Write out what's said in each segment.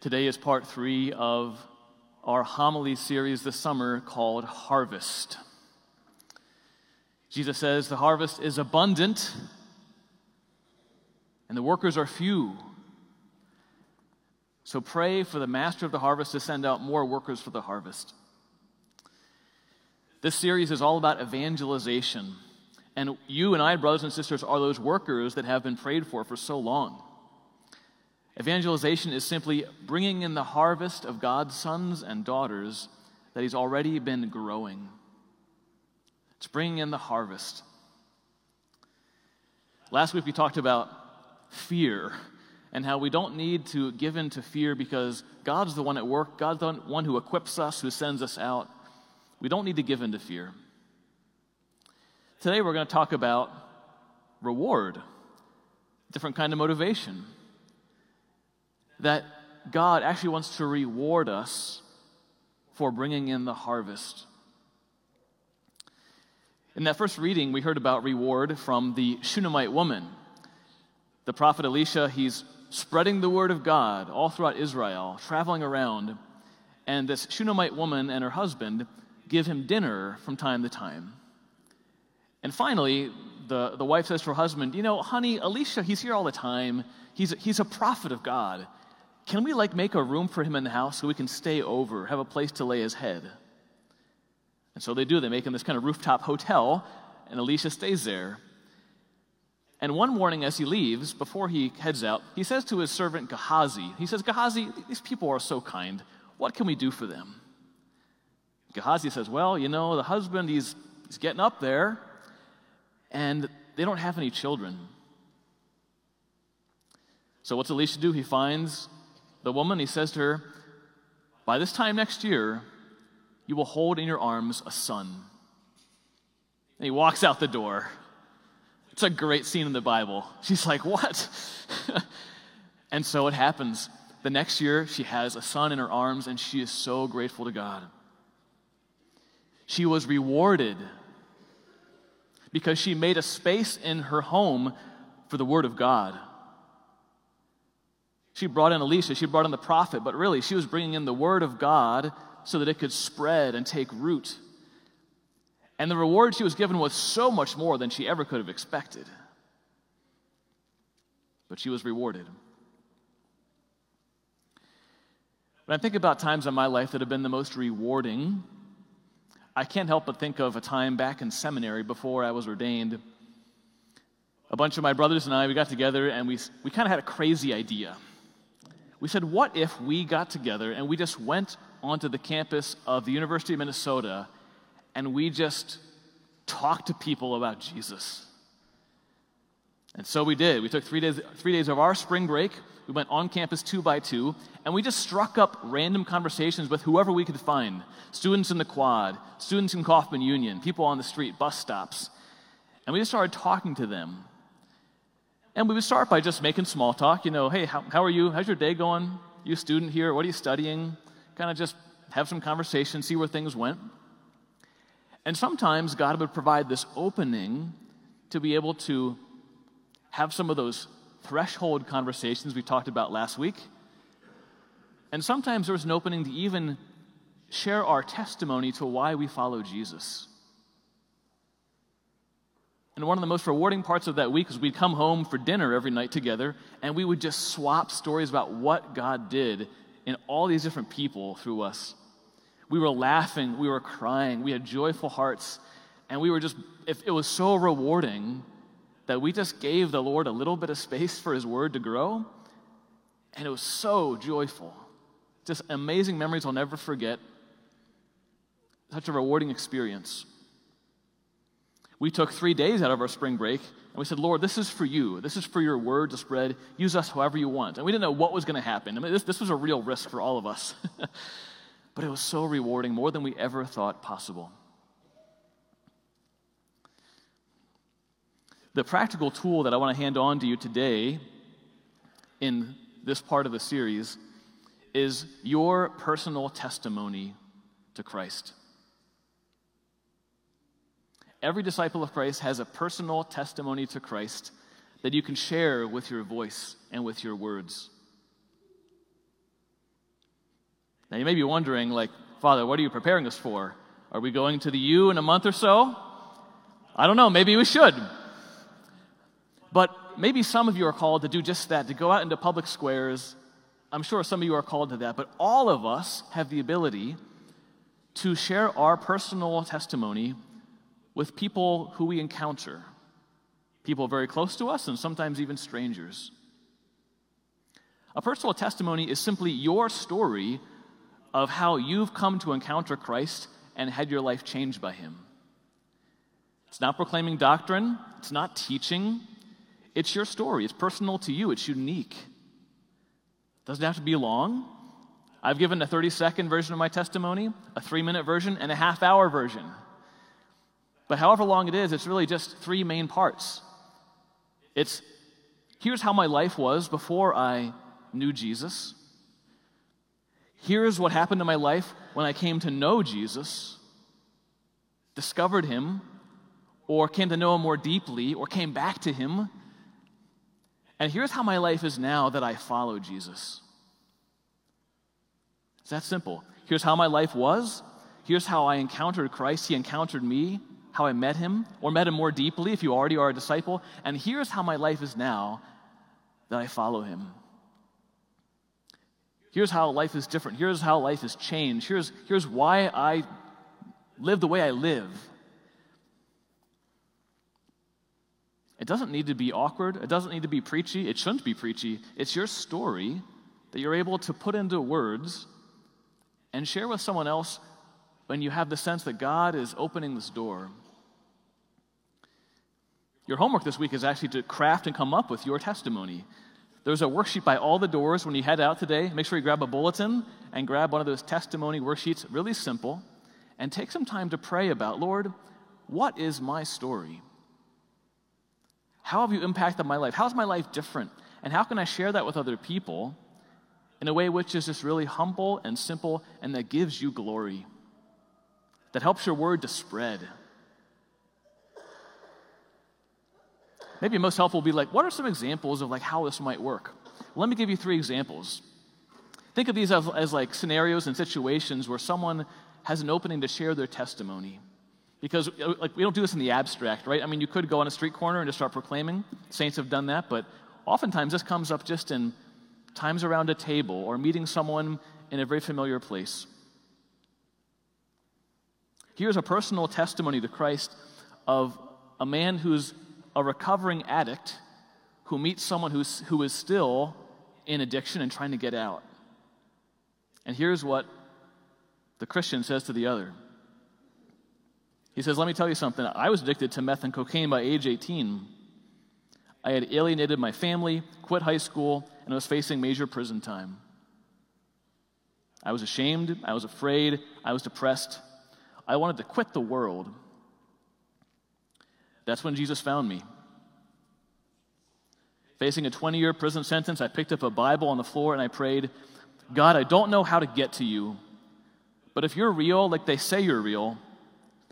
Today is part three of our homily series this summer called Harvest. Jesus says the harvest is abundant and the workers are few. So pray for the master of the harvest to send out more workers for the harvest. This series is all about evangelization. And you and I, brothers and sisters, are those workers that have been prayed for for so long. Evangelization is simply bringing in the harvest of God's sons and daughters that He's already been growing. It's bringing in the harvest. Last week we talked about fear and how we don't need to give in to fear because God's the one at work. God's the one who equips us, who sends us out. We don't need to give in to fear. Today we're going to talk about reward, different kind of motivation. That God actually wants to reward us for bringing in the harvest. In that first reading, we heard about reward from the Shunammite woman. The prophet Elisha, he's spreading the word of God all throughout Israel, traveling around, and this Shunammite woman and her husband give him dinner from time to time. And finally, the, the wife says to her husband, You know, honey, Elisha, he's here all the time. He's, he's a prophet of God. Can we like make a room for him in the house so we can stay over, have a place to lay his head? And so they do. They make him this kind of rooftop hotel, and Elisha stays there. And one morning, as he leaves, before he heads out, he says to his servant Gehazi, he says, Gehazi, these people are so kind. What can we do for them? Gehazi says, Well, you know, the husband, he's, he's getting up there, and they don't have any children. So what's Elisha do? He finds the woman, he says to her, By this time next year, you will hold in your arms a son. And he walks out the door. It's a great scene in the Bible. She's like, What? and so it happens. The next year, she has a son in her arms, and she is so grateful to God. She was rewarded because she made a space in her home for the Word of God. She brought in Elisha, she brought in the prophet, but really she was bringing in the Word of God so that it could spread and take root. And the reward she was given was so much more than she ever could have expected. But she was rewarded. When I think about times in my life that have been the most rewarding, I can't help but think of a time back in seminary before I was ordained. A bunch of my brothers and I, we got together and we, we kind of had a crazy idea. We said, what if we got together and we just went onto the campus of the University of Minnesota and we just talked to people about Jesus? And so we did. We took three days, three days of our spring break. We went on campus two by two, and we just struck up random conversations with whoever we could find students in the quad, students in Coffman Union, people on the street, bus stops. And we just started talking to them. And we would start by just making small talk. You know, hey, how, how are you? How's your day going? You student here? What are you studying? Kind of just have some conversation, see where things went. And sometimes God would provide this opening to be able to have some of those threshold conversations we talked about last week. And sometimes there's an opening to even share our testimony to why we follow Jesus. And one of the most rewarding parts of that week was we'd come home for dinner every night together and we would just swap stories about what God did in all these different people through us. We were laughing, we were crying, we had joyful hearts, and we were just, it was so rewarding that we just gave the Lord a little bit of space for His Word to grow, and it was so joyful. Just amazing memories I'll never forget. Such a rewarding experience. We took three days out of our spring break and we said, Lord, this is for you. This is for your word to spread. Use us however you want. And we didn't know what was going to happen. I mean, this, this was a real risk for all of us. but it was so rewarding, more than we ever thought possible. The practical tool that I want to hand on to you today in this part of the series is your personal testimony to Christ. Every disciple of Christ has a personal testimony to Christ that you can share with your voice and with your words. Now, you may be wondering, like, Father, what are you preparing us for? Are we going to the U in a month or so? I don't know, maybe we should. But maybe some of you are called to do just that, to go out into public squares. I'm sure some of you are called to that, but all of us have the ability to share our personal testimony with people who we encounter, people very close to us, and sometimes even strangers. A personal testimony is simply your story of how you've come to encounter Christ and had your life changed by Him. It's not proclaiming doctrine, it's not teaching, it's your story. It's personal to you, it's unique. Doesn't have to be long. I've given a 30 second version of my testimony, a three minute version, and a half hour version. But however long it is, it's really just three main parts. It's here's how my life was before I knew Jesus. Here's what happened in my life when I came to know Jesus, discovered him, or came to know him more deeply, or came back to him. And here's how my life is now that I follow Jesus. It's that simple. Here's how my life was. Here's how I encountered Christ. He encountered me, how I met him, or met him more deeply if you already are a disciple. And here's how my life is now that I follow him. Here's how life is different. Here's how life has changed. Here's, here's why I live the way I live. It doesn't need to be awkward. It doesn't need to be preachy. It shouldn't be preachy. It's your story that you're able to put into words and share with someone else when you have the sense that God is opening this door. Your homework this week is actually to craft and come up with your testimony. There's a worksheet by all the doors when you head out today. Make sure you grab a bulletin and grab one of those testimony worksheets, really simple, and take some time to pray about Lord, what is my story? How have you impacted my life? How's my life different? And how can I share that with other people in a way which is just really humble and simple and that gives you glory? That helps your word to spread. Maybe most helpful will be like, what are some examples of like how this might work? Let me give you three examples. Think of these as, as like scenarios and situations where someone has an opening to share their testimony. Because uh, like we don't do this in the abstract, right? I mean, you could go on a street corner and just start proclaiming. Saints have done that, but oftentimes this comes up just in times around a table or meeting someone in a very familiar place. Here's a personal testimony to Christ of a man who's a recovering addict who meets someone who's, who is still in addiction and trying to get out. And here's what the Christian says to the other he says, Let me tell you something. I was addicted to meth and cocaine by age 18. I had alienated my family, quit high school, and was facing major prison time. I was ashamed, I was afraid, I was depressed. I wanted to quit the world. That's when Jesus found me. Facing a 20 year prison sentence, I picked up a Bible on the floor and I prayed, God, I don't know how to get to you, but if you're real, like they say you're real,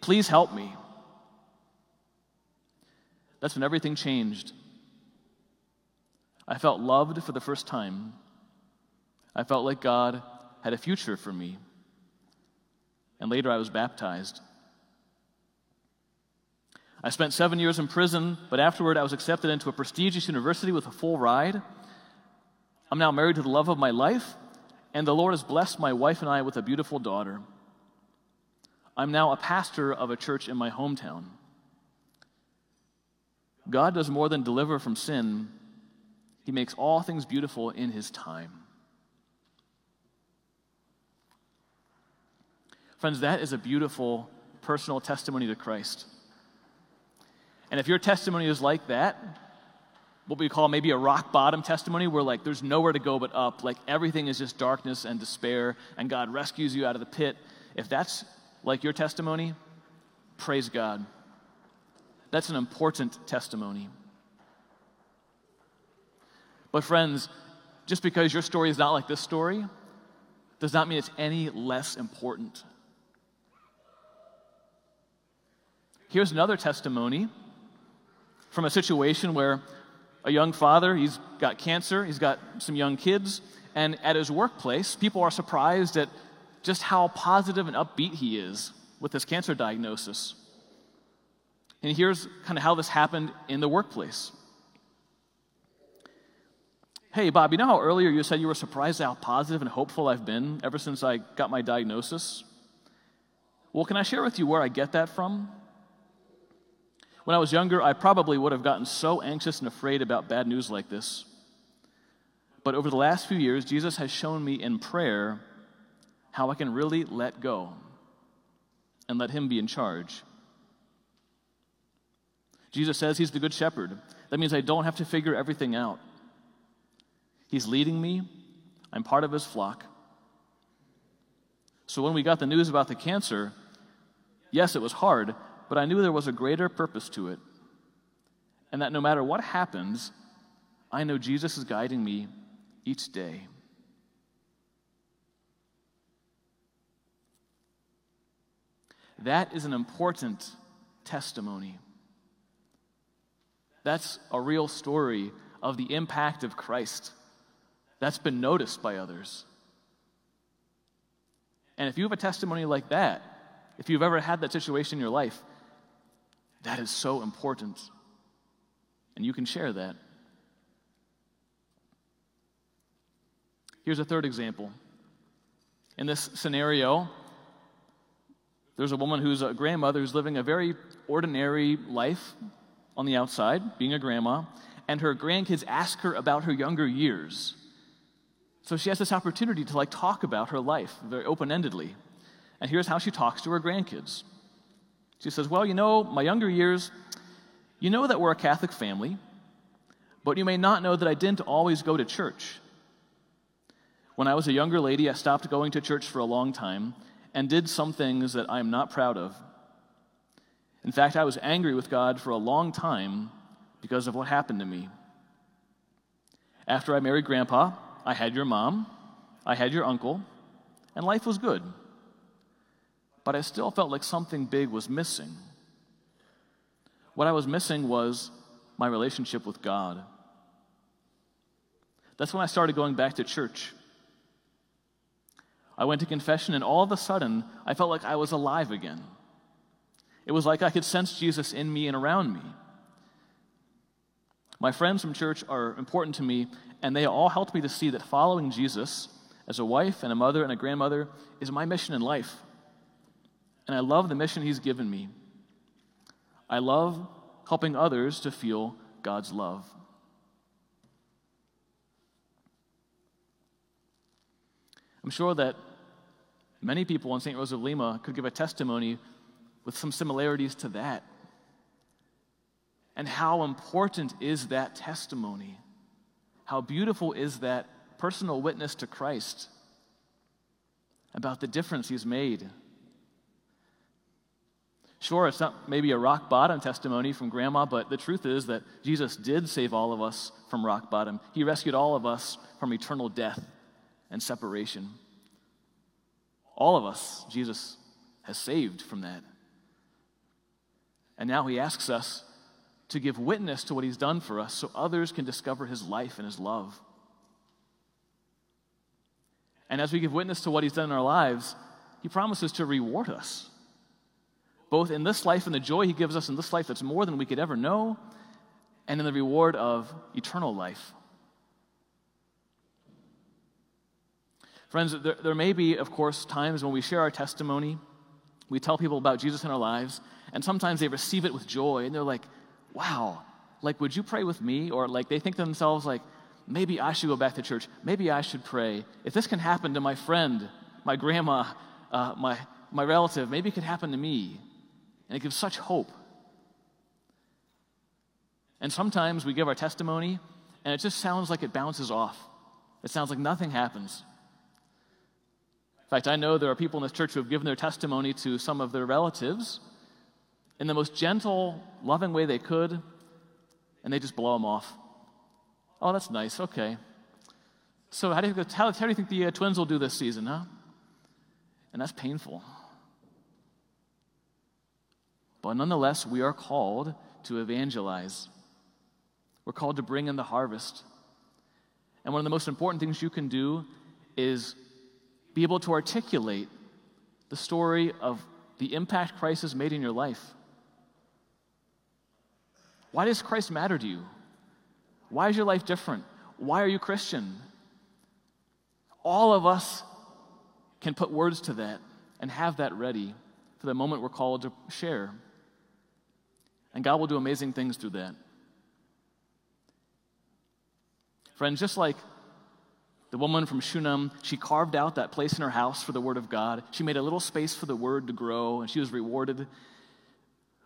Please help me. That's when everything changed. I felt loved for the first time. I felt like God had a future for me. And later I was baptized. I spent seven years in prison, but afterward I was accepted into a prestigious university with a full ride. I'm now married to the love of my life, and the Lord has blessed my wife and I with a beautiful daughter. I'm now a pastor of a church in my hometown. God does more than deliver from sin, He makes all things beautiful in His time. Friends, that is a beautiful personal testimony to Christ. And if your testimony is like that, what we call maybe a rock bottom testimony, where like there's nowhere to go but up, like everything is just darkness and despair, and God rescues you out of the pit, if that's like your testimony, praise God. That's an important testimony. But, friends, just because your story is not like this story does not mean it's any less important. Here's another testimony from a situation where a young father, he's got cancer, he's got some young kids, And at his workplace, people are surprised at just how positive and upbeat he is with his cancer diagnosis. And here's kind of how this happened in the workplace. Hey, Bob, you know how earlier you said you were surprised at how positive and hopeful I've been ever since I got my diagnosis? Well, can I share with you where I get that from? When I was younger, I probably would have gotten so anxious and afraid about bad news like this. But over the last few years, Jesus has shown me in prayer how I can really let go and let Him be in charge. Jesus says He's the Good Shepherd. That means I don't have to figure everything out. He's leading me, I'm part of His flock. So when we got the news about the cancer, yes, it was hard, but I knew there was a greater purpose to it. And that no matter what happens, I know Jesus is guiding me each day. That is an important testimony. That's a real story of the impact of Christ that's been noticed by others. And if you have a testimony like that, if you've ever had that situation in your life, that is so important. And you can share that. Here's a third example. In this scenario, there's a woman who's a grandmother who's living a very ordinary life on the outside, being a grandma, and her grandkids ask her about her younger years. So she has this opportunity to like talk about her life very open-endedly. And here's how she talks to her grandkids. She says, "Well, you know, my younger years, you know that we're a Catholic family, but you may not know that I didn't always go to church. When I was a younger lady, I stopped going to church for a long time, and did some things that I'm not proud of. In fact, I was angry with God for a long time because of what happened to me. After I married Grandpa, I had your mom, I had your uncle, and life was good. But I still felt like something big was missing. What I was missing was my relationship with God. That's when I started going back to church. I went to confession, and all of a sudden, I felt like I was alive again. It was like I could sense Jesus in me and around me. My friends from church are important to me, and they all helped me to see that following Jesus as a wife and a mother and a grandmother is my mission in life. And I love the mission He's given me. I love helping others to feel God's love. I'm sure that Many people in St. Rose of Lima could give a testimony with some similarities to that. And how important is that testimony? How beautiful is that personal witness to Christ about the difference he's made? Sure, it's not maybe a rock bottom testimony from grandma, but the truth is that Jesus did save all of us from rock bottom. He rescued all of us from eternal death and separation. All of us, Jesus has saved from that. And now he asks us to give witness to what he's done for us so others can discover his life and his love. And as we give witness to what he's done in our lives, he promises to reward us, both in this life and the joy he gives us in this life that's more than we could ever know, and in the reward of eternal life. Friends, there, there may be, of course, times when we share our testimony, we tell people about Jesus in our lives, and sometimes they receive it with joy, and they're like, wow, like, would you pray with me? Or like, they think to themselves, like, maybe I should go back to church. Maybe I should pray. If this can happen to my friend, my grandma, uh, my, my relative, maybe it could happen to me. And it gives such hope. And sometimes we give our testimony, and it just sounds like it bounces off. It sounds like nothing happens. In fact, I know there are people in this church who have given their testimony to some of their relatives in the most gentle, loving way they could, and they just blow them off. Oh, that's nice. Okay. So, how do you, how, how do you think the uh, twins will do this season, huh? And that's painful. But nonetheless, we are called to evangelize. We're called to bring in the harvest. And one of the most important things you can do is be able to articulate the story of the impact Christ has made in your life. Why does Christ matter to you? Why is your life different? Why are you Christian? All of us can put words to that and have that ready for the moment we're called to share. And God will do amazing things through that. Friends, just like the woman from Shunem, she carved out that place in her house for the Word of God. She made a little space for the Word to grow, and she was rewarded.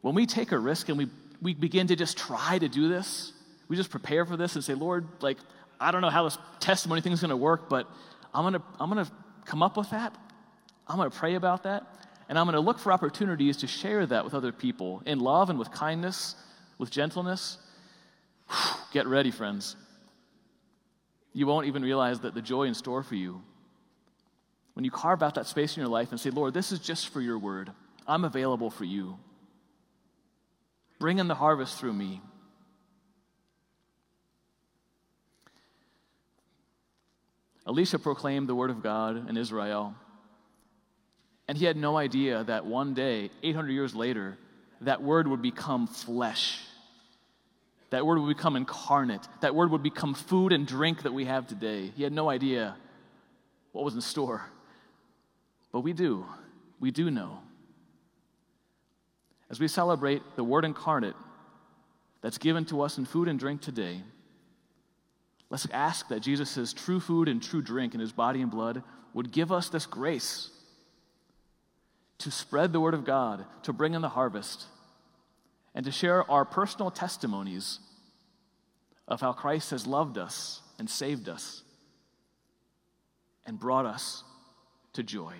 When we take a risk and we, we begin to just try to do this, we just prepare for this and say, Lord, like, I don't know how this testimony thing is going to work, but I'm going to I'm going to come up with that. I'm going to pray about that. And I'm going to look for opportunities to share that with other people in love and with kindness, with gentleness. Get ready, friends. You won't even realize that the joy in store for you when you carve out that space in your life and say, Lord, this is just for your word. I'm available for you. Bring in the harvest through me. Elisha proclaimed the word of God in Israel. And he had no idea that one day, 800 years later, that word would become flesh. That word would become incarnate. That word would become food and drink that we have today. He had no idea what was in store. But we do. We do know. As we celebrate the word incarnate that's given to us in food and drink today, Let's ask that Jesus' true food and true drink in his body and blood would give us this grace to spread the word of God, to bring in the harvest, and to share our personal testimonies of how Christ has loved us and saved us and brought us to joy.